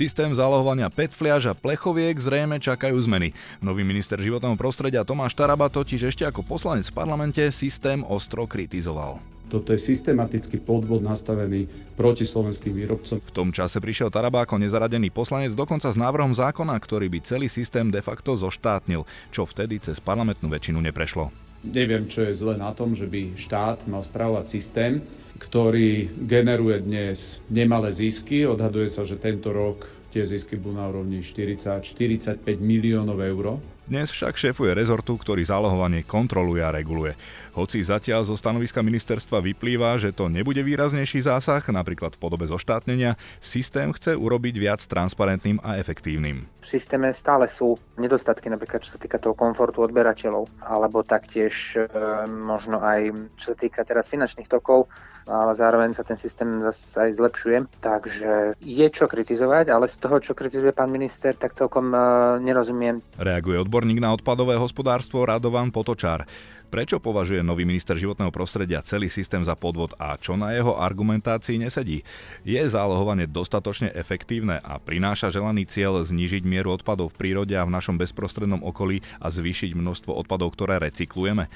Systém zálohovania PET fliaž a plechoviek zrejme čakajú zmeny. Nový minister životného prostredia Tomáš Taraba totiž ešte ako poslanec v parlamente systém ostro kritizoval. Toto je systematický podvod nastavený proti slovenským výrobcom. V tom čase prišiel Taraba ako nezaradený poslanec dokonca s návrhom zákona, ktorý by celý systém de facto zoštátnil, čo vtedy cez parlamentnú väčšinu neprešlo. Neviem, čo je zle na tom, že by štát mal správovať systém, ktorý generuje dnes nemalé zisky. Odhaduje sa, že tento rok tie zisky budú na úrovni 40-45 miliónov eur. Dnes však šéfuje rezortu, ktorý zálohovanie kontroluje a reguluje. Hoci zatiaľ zo stanoviska ministerstva vyplýva, že to nebude výraznejší zásah, napríklad v podobe zoštátnenia, systém chce urobiť viac transparentným a efektívnym. V systéme stále sú nedostatky, napríklad čo sa týka toho komfortu odberateľov, alebo taktiež e, možno aj čo sa týka teraz finančných tokov, ale zároveň sa ten systém zase aj zlepšuje. Takže je čo kritizovať, ale z toho, čo kritizuje pán minister, tak celkom uh, nerozumiem. Reaguje odborník na odpadové hospodárstvo Radovan Potočár. Prečo považuje nový minister životného prostredia celý systém za podvod a čo na jeho argumentácii nesedí? Je zálohovanie dostatočne efektívne a prináša želaný cieľ znížiť mieru odpadov v prírode a v našom bezprostrednom okolí a zvýšiť množstvo odpadov, ktoré recyklujeme?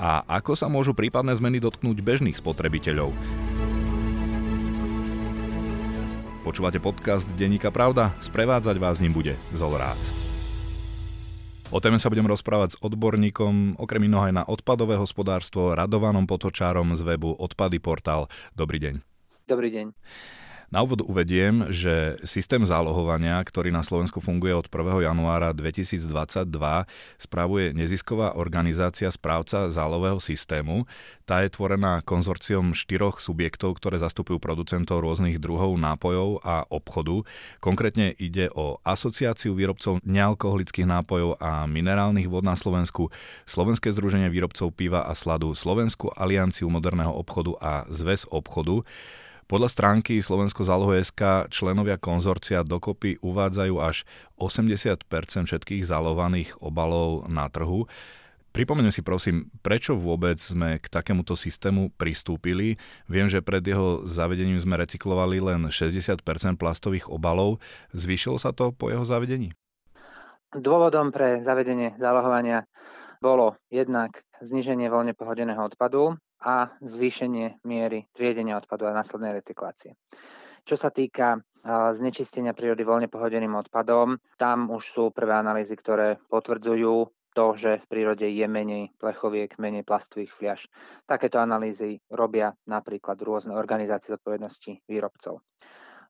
a ako sa môžu prípadné zmeny dotknúť bežných spotrebiteľov. Počúvate podcast Denníka Pravda? Sprevádzať vás ním bude Zol Rác. O téme sa budem rozprávať s odborníkom, okrem iného aj na odpadové hospodárstvo, Radovanom Potočárom z webu Odpady Portál. Dobrý deň. Dobrý deň. Na úvod uvediem, že systém zálohovania, ktorý na Slovensku funguje od 1. januára 2022, spravuje nezisková organizácia správca zálohového systému. Tá je tvorená konzorciom štyroch subjektov, ktoré zastupujú producentov rôznych druhov nápojov a obchodu. Konkrétne ide o Asociáciu výrobcov nealkoholických nápojov a minerálnych vod na Slovensku, Slovenské združenie výrobcov piva a sladu, Slovenskú alianciu moderného obchodu a Zväz obchodu. Podľa stránky Slovensko záloho.sk členovia konzorcia dokopy uvádzajú až 80% všetkých zálohovaných obalov na trhu. Pripomeňme si prosím, prečo vôbec sme k takémuto systému pristúpili. Viem, že pred jeho zavedením sme recyklovali len 60% plastových obalov. Zvýšilo sa to po jeho zavedení? Dôvodom pre zavedenie zálohovania bolo jednak zníženie voľne pohodeného odpadu a zvýšenie miery triedenia odpadu a následnej recyklácie. Čo sa týka znečistenia prírody voľne pohodeným odpadom, tam už sú prvé analýzy, ktoré potvrdzujú to, že v prírode je menej plechoviek, menej plastových fliaž. Takéto analýzy robia napríklad rôzne organizácie zodpovednosti výrobcov.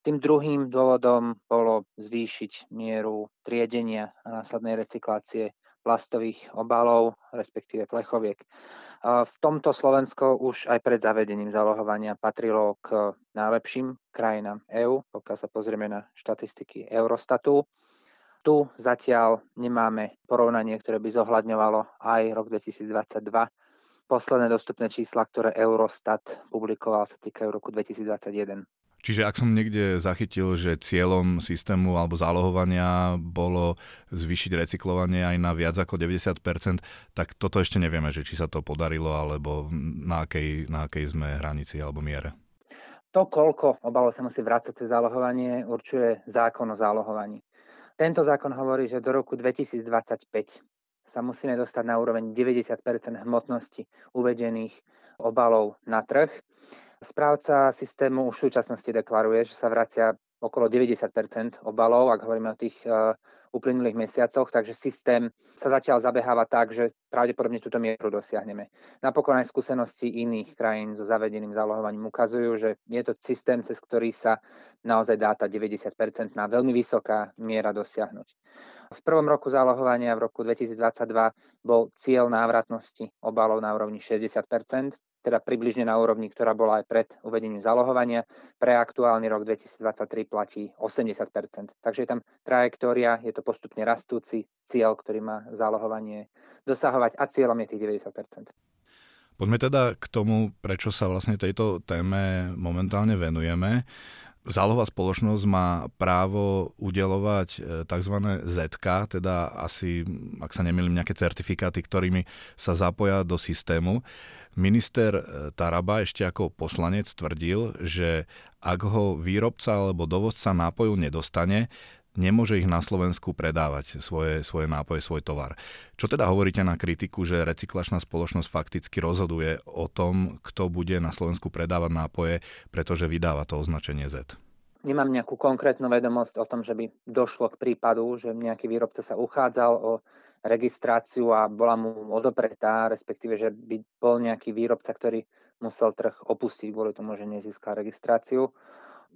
Tým druhým dôvodom bolo zvýšiť mieru triedenia a následnej recyklácie plastových obalov, respektíve plechoviek. V tomto Slovensko už aj pred zavedením zalohovania patrilo k najlepším krajinám EÚ, pokiaľ sa pozrieme na štatistiky Eurostatu. Tu zatiaľ nemáme porovnanie, ktoré by zohľadňovalo aj rok 2022. Posledné dostupné čísla, ktoré Eurostat publikoval, sa týkajú roku 2021. Čiže ak som niekde zachytil, že cieľom systému alebo zálohovania bolo zvýšiť recyklovanie aj na viac ako 90%, tak toto ešte nevieme, že či sa to podarilo alebo na akej, na akej sme hranici alebo miere. To, koľko obalov sa musí vrácať cez zálohovanie, určuje zákon o zálohovaní. Tento zákon hovorí, že do roku 2025 sa musíme dostať na úroveň 90% hmotnosti uvedených obalov na trh Správca systému už v súčasnosti deklaruje, že sa vracia okolo 90% obalov, ak hovoríme o tých uh, uplynulých mesiacoch, takže systém sa zatiaľ zabeháva tak, že pravdepodobne túto mieru dosiahneme. Napokon aj skúsenosti iných krajín so zavedeným zálohovaním ukazujú, že je to systém, cez ktorý sa naozaj dá tá 90% na veľmi vysoká miera dosiahnuť. V prvom roku zálohovania v roku 2022 bol cieľ návratnosti obalov na úrovni 60 teda približne na úrovni, ktorá bola aj pred uvedením zalohovania. Pre aktuálny rok 2023 platí 80% Takže je tam trajektória, je to postupne rastúci cieľ, ktorý má zálohovanie dosahovať a cieľom je tých 90% Poďme teda k tomu, prečo sa vlastne tejto téme momentálne venujeme. Zálohová spoločnosť má právo udelovať e, tzv. ZK, teda asi, ak sa nemýlim, nejaké certifikáty, ktorými sa zapoja do systému. Minister e, Taraba ešte ako poslanec tvrdil, že ak ho výrobca alebo dovozca nápoju nedostane, nemôže ich na Slovensku predávať, svoje, svoje nápoje, svoj tovar. Čo teda hovoríte na kritiku, že recyklačná spoločnosť fakticky rozhoduje o tom, kto bude na Slovensku predávať nápoje, pretože vydáva to označenie Z? Nemám nejakú konkrétnu vedomosť o tom, že by došlo k prípadu, že nejaký výrobca sa uchádzal o registráciu a bola mu odopretá, respektíve, že by bol nejaký výrobca, ktorý musel trh opustiť kvôli tomu, že nezískal registráciu.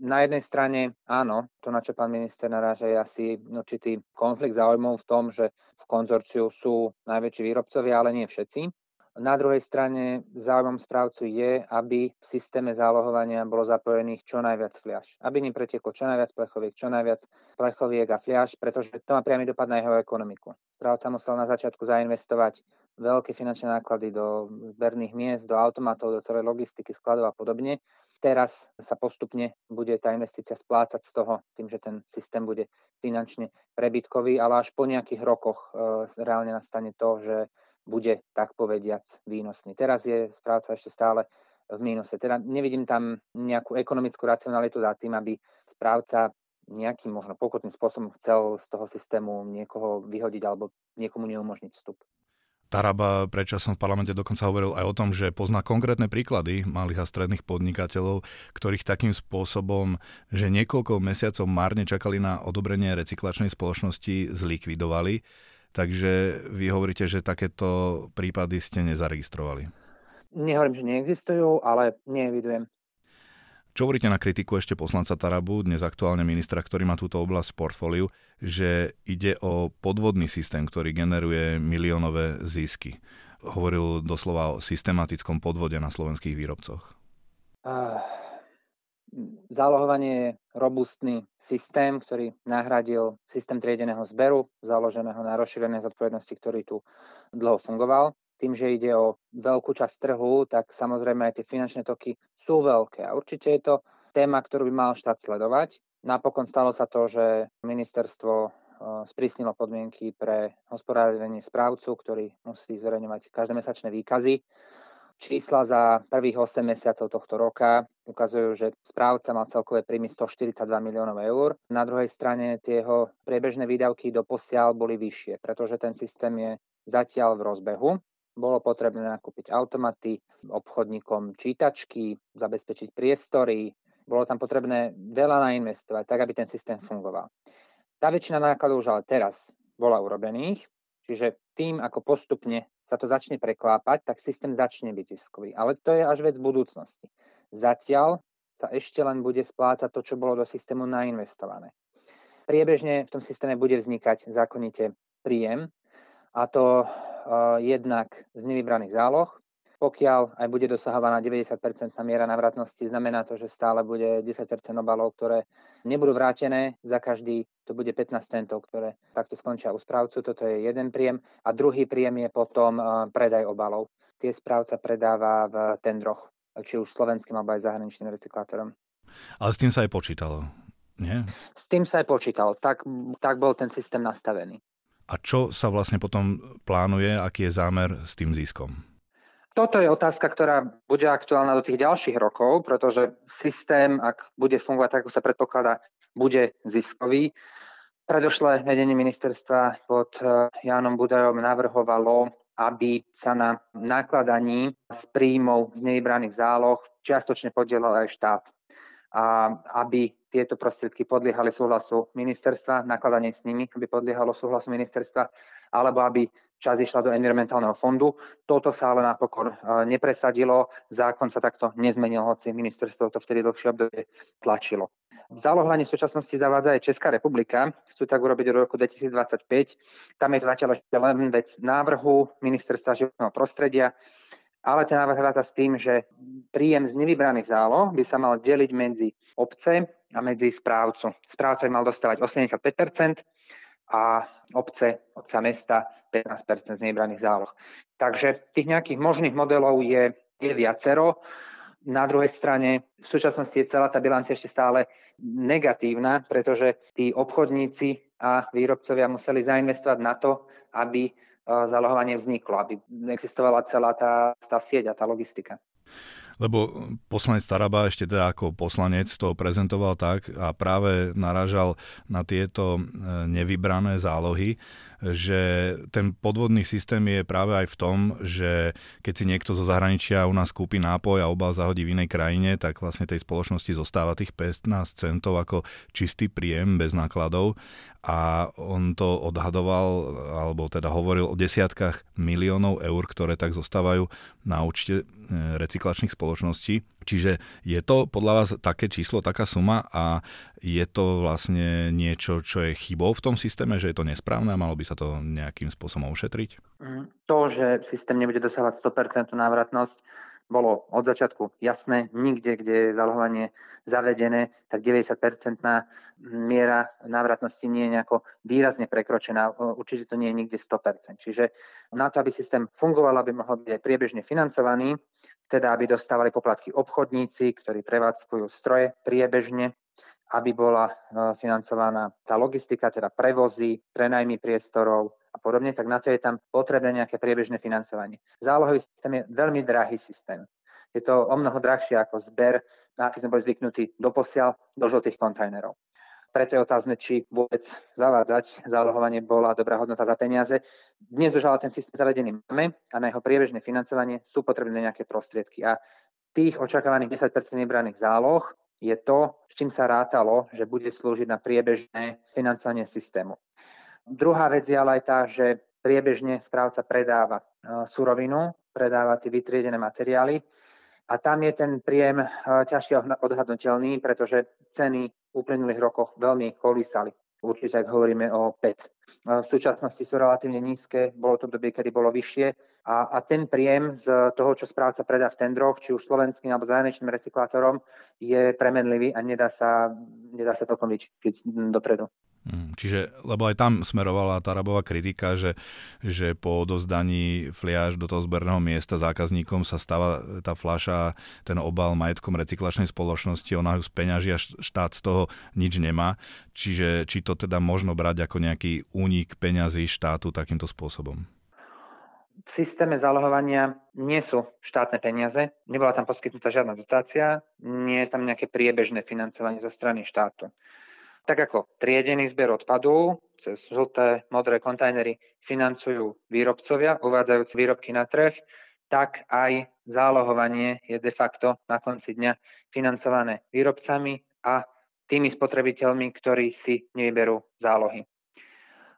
Na jednej strane áno, to na čo pán minister naráža je asi určitý konflikt záujmov v tom, že v konzorciu sú najväčší výrobcovia, ale nie všetci. Na druhej strane záujmom správcu je, aby v systéme zálohovania bolo zapojených čo najviac fliaž. Aby ním preteklo čo najviac plechoviek, čo najviac plechoviek a fliaž, pretože to má priamy dopad na jeho ekonomiku. Správca musel na začiatku zainvestovať veľké finančné náklady do zberných miest, do automatov, do celej logistiky, skladov a podobne Teraz sa postupne bude tá investícia splácať z toho, tým, že ten systém bude finančne prebytkový, ale až po nejakých rokoch e, reálne nastane to, že bude tak povediac výnosný. Teraz je správca ešte stále v mínuse. Teda nevidím tam nejakú ekonomickú racionalitu za tým, aby správca nejakým možno pokutným spôsobom chcel z toho systému niekoho vyhodiť alebo niekomu neumožniť vstup. Taraba predčasom v parlamente dokonca hovoril aj o tom, že pozná konkrétne príklady malých a stredných podnikateľov, ktorých takým spôsobom, že niekoľko mesiacov márne čakali na odobrenie recyklačnej spoločnosti, zlikvidovali. Takže vy hovoríte, že takéto prípady ste nezaregistrovali. Nehovorím, že neexistujú, ale neevidujem. Čo hovoríte na kritiku ešte poslanca Tarabu, dnes aktuálne ministra, ktorý má túto oblasť v portfóliu, že ide o podvodný systém, ktorý generuje miliónové zisky? Hovoril doslova o systematickom podvode na slovenských výrobcoch. Uh, zálohovanie je robustný systém, ktorý nahradil systém triedeného zberu, založeného na rozšírenej zodpovednosti, ktorý tu dlho fungoval tým, že ide o veľkú časť trhu, tak samozrejme aj tie finančné toky sú veľké. A určite je to téma, ktorú by mal štát sledovať. Napokon stalo sa to, že ministerstvo e, sprísnilo podmienky pre hospodárenie správcu, ktorý musí zverejňovať každomesačné výkazy. Čísla za prvých 8 mesiacov tohto roka ukazujú, že správca mal celkové príjmy 142 miliónov eur. Na druhej strane tie jeho priebežné výdavky do posiaľ boli vyššie, pretože ten systém je zatiaľ v rozbehu. Bolo potrebné nakúpiť automaty, obchodníkom čítačky, zabezpečiť priestory, bolo tam potrebné veľa nainvestovať, tak aby ten systém fungoval. Tá väčšina nákladov už ale teraz bola urobených, čiže tým, ako postupne sa to začne preklápať, tak systém začne byť ziskový. Ale to je až vec budúcnosti. Zatiaľ sa ešte len bude splácať to, čo bolo do systému nainvestované. Priebežne v tom systéme bude vznikať zákonite príjem, a to uh, jednak z nevybraných záloh. Pokiaľ aj bude dosahovaná 90% miera navratnosti, znamená to, že stále bude 10% obalov, ktoré nebudú vrátené. Za každý to bude 15 centov, ktoré takto skončia u správcu. Toto je jeden príjem. A druhý príjem je potom uh, predaj obalov. Tie správca predáva v tendroch, či už slovenským alebo aj zahraničným recyklátorom. Ale s tým sa aj počítalo, nie? S tým sa aj počítalo. Tak, tak bol ten systém nastavený. A čo sa vlastne potom plánuje, aký je zámer s tým ziskom? Toto je otázka, ktorá bude aktuálna do tých ďalších rokov, pretože systém, ak bude fungovať tak, ako sa predpokladá, bude ziskový. Predošlé vedenie ministerstva pod eh, Jánom Budajom navrhovalo, aby sa na nakladaní s príjmov z nevybraných záloh čiastočne podielal aj štát. A aby tieto prostriedky podliehali súhlasu ministerstva, nakladanie s nimi aby podliehalo súhlasu ministerstva, alebo aby čas išla do environmentálneho fondu. Toto sa ale napokon e, nepresadilo, zákon sa takto nezmenil, hoci ministerstvo to vtedy dlhšie obdobie tlačilo. Zálohovanie v súčasnosti zavádza aj Česká republika, chcú tak urobiť od roku 2025. Tam je to zatiaľ ešte len vec návrhu ministerstva životného prostredia ale ten návrh ráta s tým, že príjem z nevybraných záloh by sa mal deliť medzi obce a medzi správcu. Správca by mal dostávať 85% a obce, obca mesta 15% z nevybraných záloh. Takže tých nejakých možných modelov je, je viacero. Na druhej strane v súčasnosti je celá tá bilancia ešte stále negatívna, pretože tí obchodníci a výrobcovia museli zainvestovať na to, aby zálohovanie vzniklo, aby existovala celá tá, tá sieť a tá logistika. Lebo poslanec Taraba ešte teda ako poslanec to prezentoval tak a práve narážal na tieto e, nevybrané zálohy, že ten podvodný systém je práve aj v tom, že keď si niekto zo zahraničia u nás kúpi nápoj a obal zahodí v inej krajine, tak vlastne tej spoločnosti zostáva tých 15 centov ako čistý príjem bez nákladov a on to odhadoval, alebo teda hovoril o desiatkách miliónov eur, ktoré tak zostávajú na účte e, recyklačných spoločností. Čiže je to podľa vás také číslo, taká suma a je to vlastne niečo, čo je chybou v tom systéme, že je to nesprávne a malo by sa to nejakým spôsobom ušetriť? Mm, to, že systém nebude dosávať 100% návratnosť, bolo od začiatku jasné, nikde, kde je zálohovanie zavedené, tak 90-percentná miera návratnosti nie je nejako výrazne prekročená. Určite to nie je nikde 100%. Čiže na to, aby systém fungoval, aby mohol byť aj priebežne financovaný, teda aby dostávali poplatky obchodníci, ktorí prevádzkujú stroje priebežne, aby bola e, financovaná tá logistika, teda prevozy, prenajmy priestorov, a podobne, tak na to je tam potrebné nejaké priebežné financovanie. Zálohový systém je veľmi drahý systém. Je to o mnoho drahšie ako zber, na aký sme boli zvyknutí doposiaľ do žltých kontajnerov. Preto je otázne, či vôbec zavádzať zálohovanie bola dobrá hodnota za peniaze. Dnes už ale ten systém zavedený máme a na jeho priebežné financovanie sú potrebné nejaké prostriedky. A tých očakávaných 10% nebraných záloh je to, s čím sa rátalo, že bude slúžiť na priebežné financovanie systému. Druhá vec je ale aj tá, že priebežne správca predáva e, surovinu, predáva tie vytriedené materiály a tam je ten príjem e, ťažšie odhadnutelný, pretože ceny v uplynulých rokoch veľmi kolísali. Určite, ak hovoríme o PET. E, v súčasnosti sú relatívne nízke, bolo to obdobie, kedy bolo vyššie a, a ten príjem z toho, čo správca predá v tendroch, či už slovenským alebo zahraničným recyklátorom, je premenlivý a nedá sa, nedá sa to vyčiť dopredu. Mm, čiže, lebo aj tam smerovala Tarabová kritika, že, že po odozdaní fliaž do toho zberného miesta zákazníkom sa stáva tá fľaša, ten obal majetkom recyklačnej spoločnosti, ona ju speňaží a štát z toho nič nemá. Čiže či to teda možno brať ako nejaký únik peňazí štátu takýmto spôsobom? V systéme zálohovania nie sú štátne peniaze, nebola tam poskytnutá žiadna dotácia, nie je tam nejaké priebežné financovanie zo strany štátu. Tak ako triedený zber odpadu cez žlté, modré kontajnery financujú výrobcovia, uvádzajúc výrobky na trh, tak aj zálohovanie je de facto na konci dňa financované výrobcami a tými spotrebiteľmi, ktorí si nevyberú zálohy.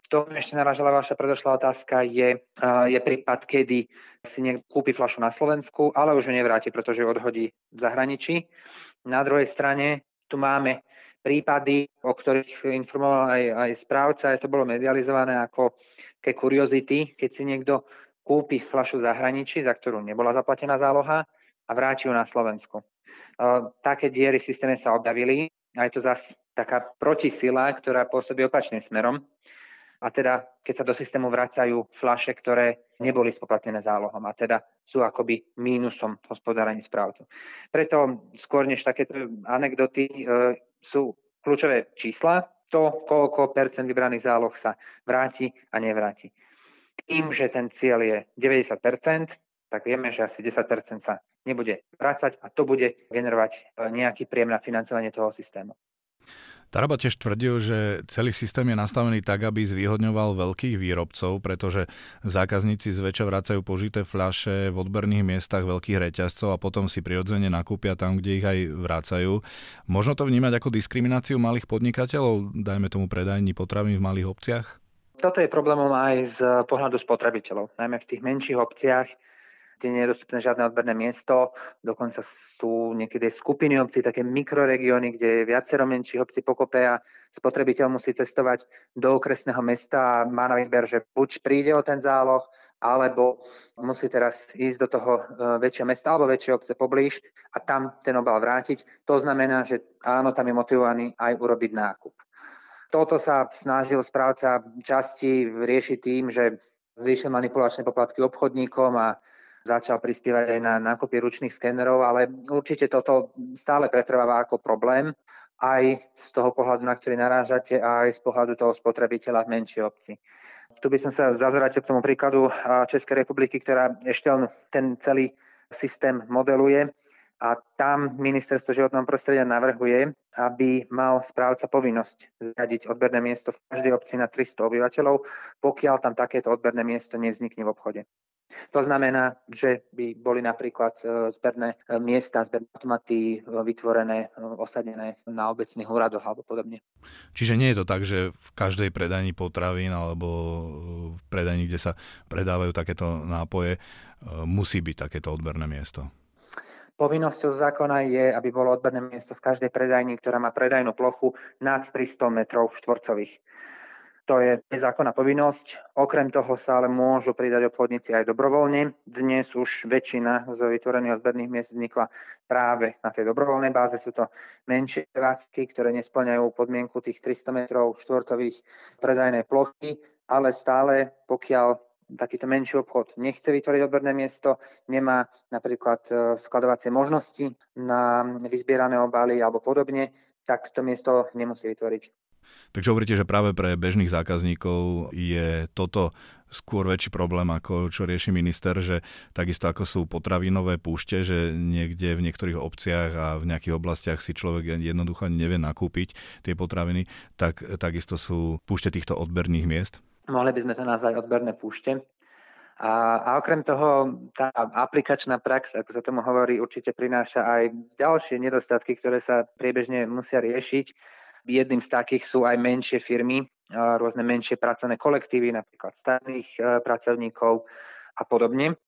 V tom ešte naražala vaša predošlá otázka, je, je prípad, kedy si niekto kúpi flašu na Slovensku, ale už ju nevráti, pretože ju odhodí v zahraničí. Na druhej strane tu máme prípady, o ktorých informoval aj, aj správca, aj to bolo medializované ako ke kuriozity, keď si niekto kúpi flašu zahraničí, za ktorú nebola zaplatená záloha a vráti ju na Slovensku. Také diery v systéme sa objavili a je to zase taká protisila, ktorá pôsobí opačným smerom. A teda, keď sa do systému vracajú flaše, ktoré neboli spoplatnené zálohom a teda sú akoby mínusom hospodárení správcu. Preto skôr než takéto anekdoty e, sú kľúčové čísla, to, koľko percent vybraných záloh sa vráti a nevráti. Tým, že ten cieľ je 90% tak vieme, že asi 10% sa nebude vrácať a to bude generovať e, nejaký príjem na financovanie toho systému. Taraba tiež tvrdil, že celý systém je nastavený tak, aby zvýhodňoval veľkých výrobcov, pretože zákazníci zväčša vracajú požité fľaše v odberných miestach veľkých reťazcov a potom si prirodzene nakúpia tam, kde ich aj vracajú. Možno to vnímať ako diskrimináciu malých podnikateľov, dajme tomu predajní potravín v malých obciach? Toto je problémom aj z pohľadu spotrebiteľov. Najmä v tých menších obciach kde nie je dostupné žiadne odberné miesto. Dokonca sú niekedy skupiny obcí, také mikroregióny, kde je viacero menších obcí pokope a spotrebiteľ musí cestovať do okresného mesta a má na výber, že buď príde o ten záloh, alebo musí teraz ísť do toho e, väčšieho mesta alebo väčšie obce poblíž a tam ten obal vrátiť. To znamená, že áno, tam je motivovaný aj urobiť nákup. Toto sa snažil správca časti riešiť tým, že zvýšil manipulačné poplatky obchodníkom a začal prispievať aj na nákupy ručných skenerov, ale určite toto stále pretrváva ako problém aj z toho pohľadu, na ktorý narážate, a aj z pohľadu toho spotrebiteľa v menšej obci. Tu by som sa zazvrátil k tomu príkladu Českej republiky, ktorá ešte len ten celý systém modeluje a tam ministerstvo životného prostredia navrhuje, aby mal správca povinnosť zriadiť odberné miesto v každej obci na 300 obyvateľov, pokiaľ tam takéto odberné miesto nevznikne v obchode. To znamená, že by boli napríklad e, zberné e, miesta, zberné automaty e, vytvorené, osadené na obecných úradoch alebo podobne. Čiže nie je to tak, že v každej predajni potravín alebo v predajni, kde sa predávajú takéto nápoje, musí byť takéto odberné miesto? Povinnosťou zákona je, aby bolo odberné miesto v každej predajni, ktorá má predajnú plochu nad 300 metrov štvorcových. To je zákonná povinnosť. Okrem toho sa ale môžu pridať obchodníci aj dobrovoľne. Dnes už väčšina z vytvorených odberných miest vznikla práve na tej dobrovoľnej báze. Sú to menšie prevádzky, ktoré nesplňajú podmienku tých 300 metrov štvorcových predajnej plochy, ale stále, pokiaľ takýto menší obchod nechce vytvoriť odberné miesto, nemá napríklad e, skladovacie možnosti na vyzbierané obaly alebo podobne, tak to miesto nemusí vytvoriť. Takže hovoríte, že práve pre bežných zákazníkov je toto skôr väčší problém, ako čo rieši minister, že takisto ako sú potravinové púšte, že niekde v niektorých obciach a v nejakých oblastiach si človek jednoducho nevie nakúpiť tie potraviny, tak takisto sú púšte týchto odberných miest? Mohli by sme to nazvať odberné púšte. A, a okrem toho, tá aplikačná prax, ako sa tomu hovorí, určite prináša aj ďalšie nedostatky, ktoré sa priebežne musia riešiť. Jedným z takých sú aj menšie firmy, rôzne menšie pracovné kolektívy, napríklad starých e, pracovníkov a podobne.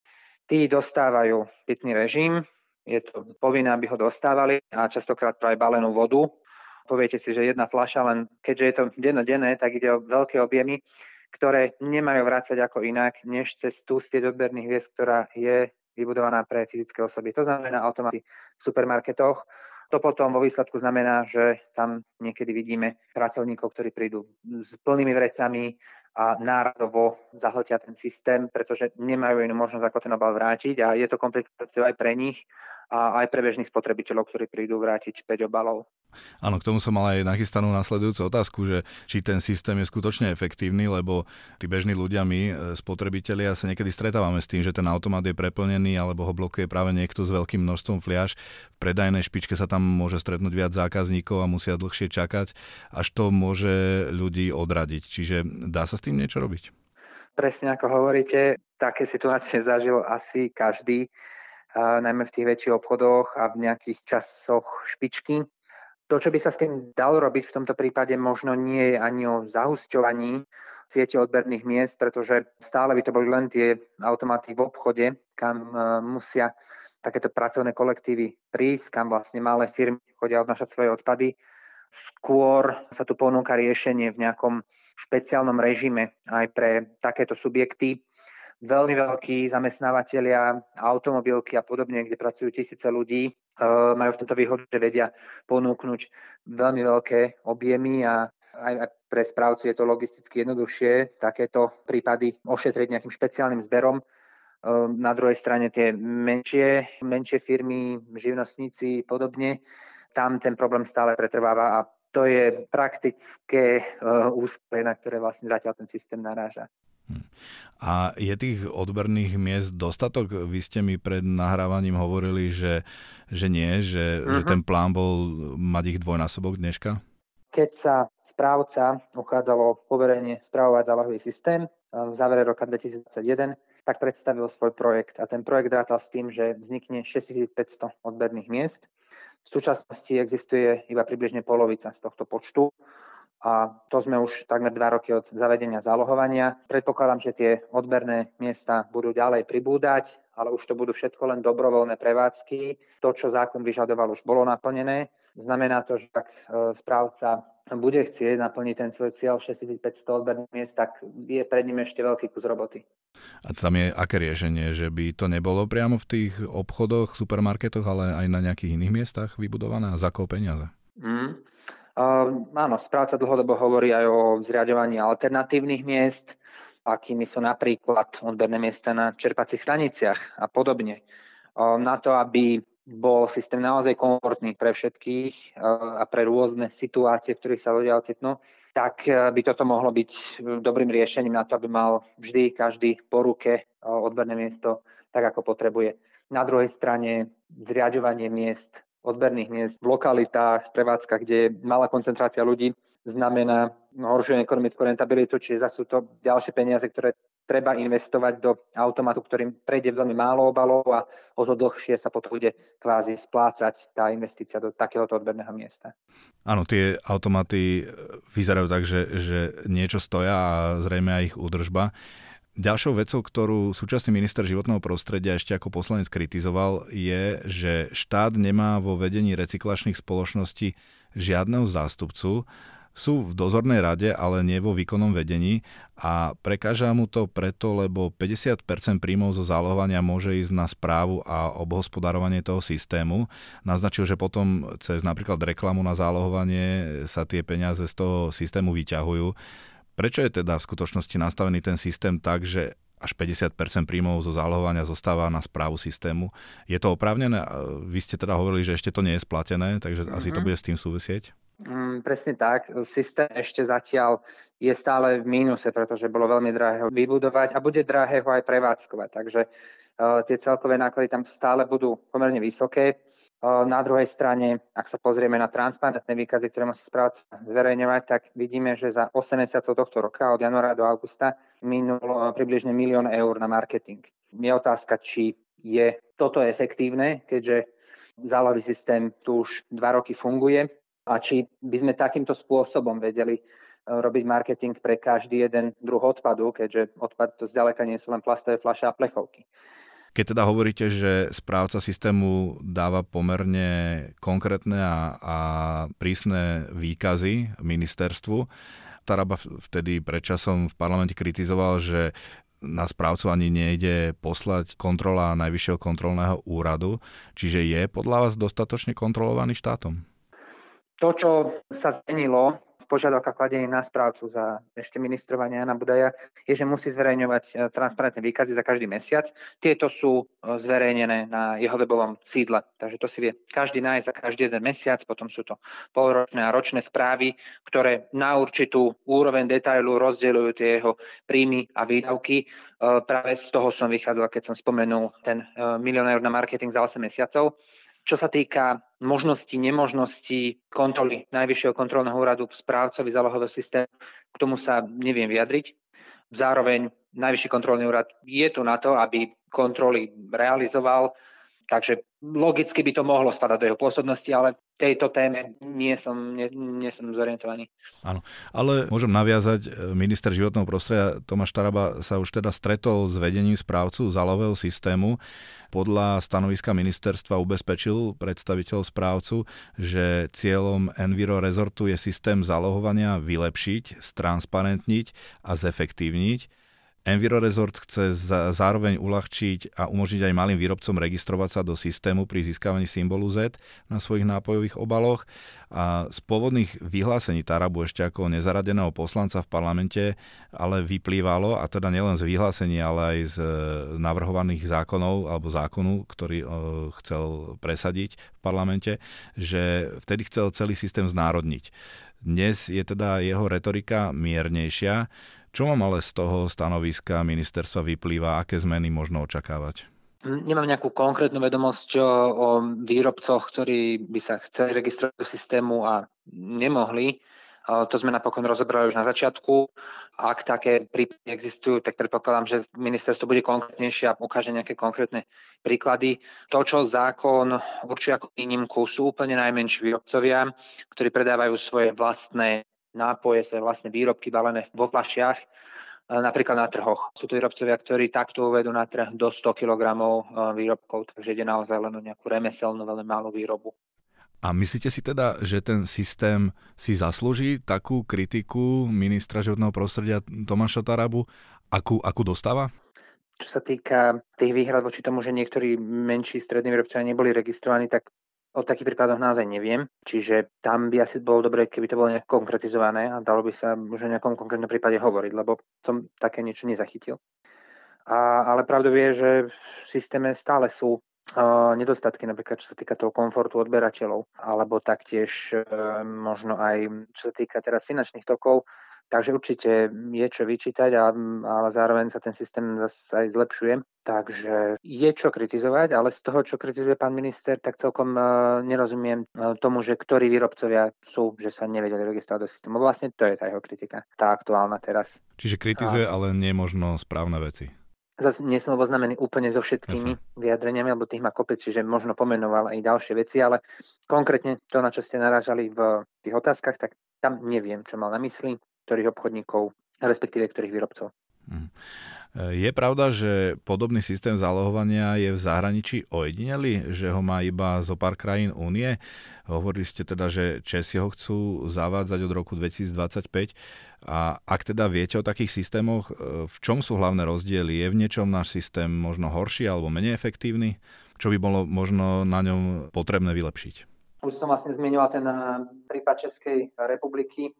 Tí dostávajú pitný režim, je to povinné, aby ho dostávali a častokrát práve balenú vodu. Poviete si, že jedna fľaša, len keďže je to dennodenné, tak ide o veľké objemy ktoré nemajú vrácať ako inak, než cez tú sieť odberných hviezd, ktorá je vybudovaná pre fyzické osoby. To znamená automaty v supermarketoch. To potom vo výsledku znamená, že tam niekedy vidíme pracovníkov, ktorí prídu s plnými vrecami a náradovo zahltia ten systém, pretože nemajú inú možnosť ako ten obal vrátiť a je to komplikáciou aj pre nich a aj pre bežných spotrebiteľov, ktorí prídu vrátiť 5 obalov. Áno, k tomu som mal aj nachystanú následujúcu otázku, že či ten systém je skutočne efektívny, lebo tí bežní ľudia, my, e, spotrebitelia, sa niekedy stretávame s tým, že ten automat je preplnený alebo ho blokuje práve niekto s veľkým množstvom fliaž. V predajnej špičke sa tam môže stretnúť viac zákazníkov a musia dlhšie čakať, až to môže ľudí odradiť. Čiže dá sa s tým niečo robiť? Presne ako hovoríte, také situácie zažil asi každý, najmä v tých väčších obchodoch a v nejakých časoch špičky to, čo by sa s tým dalo robiť v tomto prípade, možno nie je ani o zahusťovaní siete odberných miest, pretože stále by to boli len tie automaty v obchode, kam e, musia takéto pracovné kolektívy prísť, kam vlastne malé firmy chodia odnášať svoje odpady. Skôr sa tu ponúka riešenie v nejakom špeciálnom režime aj pre takéto subjekty. Veľmi veľkí zamestnávateľia, automobilky a podobne, kde pracujú tisíce ľudí, Eh, majú v tomto výhodu, že vedia ponúknuť veľmi veľké objemy a aj pre správcu je to logisticky jednoduchšie takéto prípady ošetriť nejakým špeciálnym zberom. Eh, na druhej strane tie menšie, menšie firmy, živnostníci podobne, tam ten problém stále pretrváva a to je praktické uh, úspech, na ktoré vlastne zatiaľ ten systém naráža. Hm. A je tých odberných miest dostatok? Vy ste mi pred nahrávaním hovorili, že že nie, že, uh-huh. že mhm. ten plán bol mať ich dvojnásobok dneška? Keď sa správca uchádzalo poverenie správovať zálohový systém v závere roka 2021, tak predstavil svoj projekt a ten projekt rátal s tým, že vznikne 6500 odberných miest. V súčasnosti existuje iba približne polovica z tohto počtu a to sme už takmer dva roky od zavedenia zálohovania. Predpokladám, že tie odberné miesta budú ďalej pribúdať, ale už to budú všetko len dobrovoľné prevádzky. To, čo zákon vyžadoval, už bolo naplnené. Znamená to, že ak e, správca bude chcieť naplniť ten svoj cieľ 6500 odberných miest, tak je pred ním ešte veľký kus roboty. A tam je aké riešenie, že by to nebolo priamo v tých obchodoch, supermarketoch, ale aj na nejakých iných miestach vybudované a za peniaze? Mm. Uh, áno, správca dlhodobo hovorí aj o zriadovaní alternatívnych miest, akými sú napríklad odberné miesta na čerpacích staniciach a podobne. Uh, na to, aby bol systém naozaj komfortný pre všetkých a pre rôzne situácie, v ktorých sa ľudia ocitnú, tak by toto mohlo byť dobrým riešením na to, aby mal vždy každý po ruke odberné miesto tak, ako potrebuje. Na druhej strane zriadovanie miest, odberných miest v lokalitách, prevádzkach, kde je malá koncentrácia ľudí, znamená horšiu ekonomickú rentabilitu, čiže zase sú to ďalšie peniaze, ktoré treba investovať do automatu, ktorým prejde veľmi málo obalov a o to dlhšie sa potom bude kvázi splácať tá investícia do takéhoto odberného miesta. Áno, tie automaty vyzerajú tak, že, že niečo stoja a zrejme aj ich údržba. Ďalšou vecou, ktorú súčasný minister životného prostredia ešte ako poslanec kritizoval, je, že štát nemá vo vedení recyklačných spoločností žiadneho zástupcu, sú v dozornej rade, ale nie vo výkonnom vedení a prekáža mu to preto, lebo 50% príjmov zo zálohovania môže ísť na správu a obhospodarovanie toho systému. Naznačil, že potom cez napríklad reklamu na zálohovanie sa tie peniaze z toho systému vyťahujú. Prečo je teda v skutočnosti nastavený ten systém tak, že až 50% príjmov zo zálohovania zostáva na správu systému. Je to oprávnené? Vy ste teda hovorili, že ešte to nie je splatené, takže mm-hmm. asi to mhm. bude s tým súvisieť? Mm, presne tak. Systém ešte zatiaľ je stále v mínuse, pretože bolo veľmi drahé ho vybudovať a bude drahé ho aj prevádzkovať. Takže uh, tie celkové náklady tam stále budú pomerne vysoké. Uh, na druhej strane, ak sa pozrieme na transparentné výkazy, ktoré musí správca zverejňovať, tak vidíme, že za 8 mesiacov tohto roka, od januára do augusta, minulo uh, približne milión eur na marketing. Je otázka, či je toto efektívne, keďže zálohový systém tu už dva roky funguje a či by sme takýmto spôsobom vedeli e, robiť marketing pre každý jeden druh odpadu, keďže odpad to zďaleka nie sú len plastové fľaše a plechovky. Keď teda hovoríte, že správca systému dáva pomerne konkrétne a, a prísne výkazy ministerstvu, Taraba vtedy predčasom v parlamente kritizoval, že na správcu ani nejde poslať kontrola Najvyššieho kontrolného úradu, čiže je podľa vás dostatočne kontrolovaný štátom? To, čo sa zmenilo v požiadavkách kladení na správcu za ešte ministrovania Jana Budaja, je, že musí zverejňovať e, transparentné výkazy za každý mesiac. Tieto sú e, zverejnené na jeho webovom sídle, takže to si vie každý nájsť za každý jeden mesiac. Potom sú to polročné a ročné správy, ktoré na určitú úroveň detailu rozdeľujú tie jeho príjmy a výdavky. E, práve z toho som vychádzal, keď som spomenul ten milión eur na marketing za 8 mesiacov. Čo sa týka možnosti, nemožnosti kontroly Najvyššieho kontrolného úradu správcovi zálohového systému, k tomu sa neviem vyjadriť. Zároveň Najvyšší kontrolný úrad je tu na to, aby kontroly realizoval, takže logicky by to mohlo spadať do jeho pôsobnosti, ale tejto téme nie som, nie, nie som zorientovaný. Áno, ale môžem naviazať, e, minister životného prostredia Tomáš Taraba sa už teda stretol s vedením správcu zálového systému. Podľa stanoviska ministerstva ubezpečil predstaviteľ správcu, že cieľom Enviro Resortu je systém zálohovania vylepšiť, stransparentniť a zefektívniť Enviro Resort chce zároveň uľahčiť a umožniť aj malým výrobcom registrovať sa do systému pri získavaní symbolu Z na svojich nápojových obaloch. A z pôvodných vyhlásení Tarabu ešte ako nezaradeného poslanca v parlamente ale vyplývalo, a teda nielen z vyhlásení, ale aj z e, navrhovaných zákonov alebo zákonu, ktorý e, chcel presadiť v parlamente, že vtedy chcel celý systém znárodniť. Dnes je teda jeho retorika miernejšia, čo mám ale z toho stanoviska ministerstva vyplýva, aké zmeny možno očakávať? Nemám nejakú konkrétnu vedomosť o výrobcoch, ktorí by sa chceli registrovať do systému a nemohli. To sme napokon rozobrali už na začiatku. Ak také prípady existujú, tak predpokladám, že ministerstvo bude konkrétnejšie a ukáže nejaké konkrétne príklady. To, čo zákon určuje ako výnimku, sú úplne najmenší výrobcovia, ktorí predávajú svoje vlastné nápoje, svoje vlastné výrobky balené vo fľašiach, e, napríklad na trhoch. Sú to výrobcovia, ktorí takto uvedú na trh do 100 kg e, výrobkov, takže ide naozaj len o nejakú remeselnú, veľmi malú výrobu. A myslíte si teda, že ten systém si zaslúži takú kritiku ministra životného prostredia Tomáša Tarabu, akú, akú dostáva? Čo sa týka tých výhrad voči tomu, že niektorí menší strední výrobcovia neboli registrovaní, tak O takých prípadoch naozaj neviem, čiže tam by asi bolo dobre, keby to bolo nejak konkretizované a dalo by sa už o nejakom konkrétnom prípade hovoriť, lebo som také niečo nezachytil. A, ale pravdou je, že v systéme stále sú nedostatky, napríklad čo sa týka toho komfortu odberateľov, alebo taktiež e, možno aj čo sa týka teraz finančných tokov, Takže určite je čo vyčítať, a, ale zároveň sa ten systém zase aj zlepšuje. Takže je čo kritizovať, ale z toho, čo kritizuje pán minister, tak celkom uh, nerozumiem uh, tomu, že ktorí výrobcovia sú, že sa nevedeli registrovať do systému. Vlastne to je tá jeho kritika, tá aktuálna teraz. Čiže kritizuje, a... ale nie možno správne veci. Zase nie som oboznamený úplne so všetkými Jasne. vyjadreniami, lebo tých má kopec, čiže možno pomenoval aj ďalšie veci, ale konkrétne to, na čo ste narážali v tých otázkach, tak tam neviem, čo mal na mysli ktorých obchodníkov, respektíve ktorých výrobcov. Mhm. Je pravda, že podobný systém zálohovania je v zahraničí ojedinelý, že ho má iba zo pár krajín únie? Hovorili ste teda, že Česi ho chcú zavádzať od roku 2025. A ak teda viete o takých systémoch, e, v čom sú hlavné rozdiely? Je v niečom náš systém možno horší alebo menej efektívny? Čo by bolo možno na ňom potrebné vylepšiť? Už som vlastne zmienila ten e, prípad Českej republiky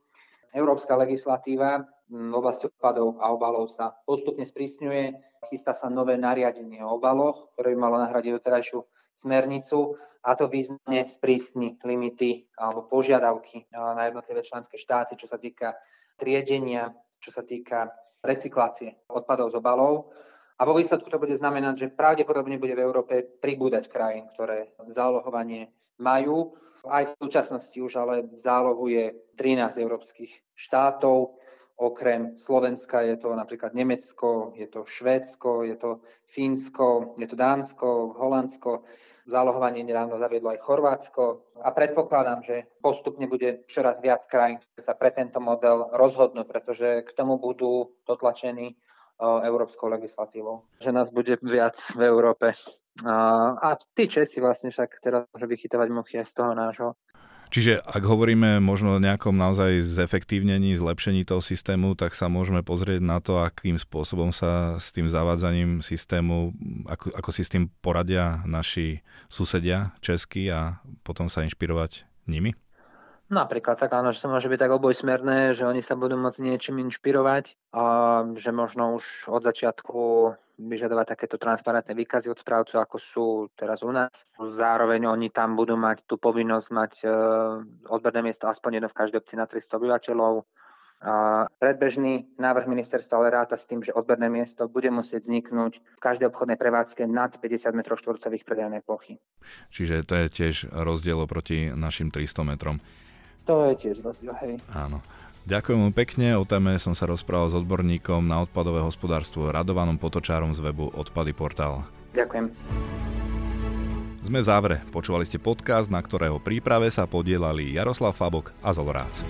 Európska legislatíva v oblasti odpadov a obalov sa postupne sprísňuje. Chystá sa nové nariadenie o obaloch, ktoré by malo nahradiť doterajšiu smernicu a to významne sprísni limity alebo požiadavky na jednotlivé členské štáty, čo sa týka triedenia, čo sa týka recyklácie odpadov z obalov. A vo výsledku to bude znamenať, že pravdepodobne bude v Európe pribúdať krajín, ktoré zálohovanie majú aj v súčasnosti už ale zálohuje 13 európskych štátov. Okrem Slovenska je to napríklad Nemecko, je to Švédsko, je to Fínsko, je to Dánsko, Holandsko. Zálohovanie nedávno zaviedlo aj Chorvátsko a predpokladám, že postupne bude čoraz viac krajín, ktoré sa pre tento model rozhodnú, pretože k tomu budú dotlačení európskou legislatívou. Že nás bude viac v Európe. A, tí Česi vlastne však teraz môžu vychytávať muchy aj z toho nášho. Čiže ak hovoríme možno o nejakom naozaj zefektívnení, zlepšení toho systému, tak sa môžeme pozrieť na to, akým spôsobom sa s tým zavádzaním systému, ako, ako si s tým poradia naši susedia českí a potom sa inšpirovať nimi? Napríklad tak áno, že to môže byť tak obojsmerné, že oni sa budú môcť niečím inšpirovať a že možno už od začiatku vyžadovať takéto transparentné výkazy od správcov, ako sú teraz u nás. Zároveň oni tam budú mať tú povinnosť mať e, odberné miesto aspoň jedno v každej obci na 300 obyvateľov. A predbežný návrh ministerstva ale ráta s tým, že odberné miesto bude musieť vzniknúť v každej obchodnej prevádzke nad 50 m štvorcových predajnej plochy. Čiže to je tiež rozdiel oproti našim 300 metrom. To je tiež rozdiel, hej. Áno. Ďakujem pekne, o téme som sa rozprával s odborníkom na odpadové hospodárstvo Radovanom Potočárom z webu Odpady Portál. Ďakujem. Sme závere. Počúvali ste podcast, na ktorého príprave sa podielali Jaroslav Fabok a Zolorác.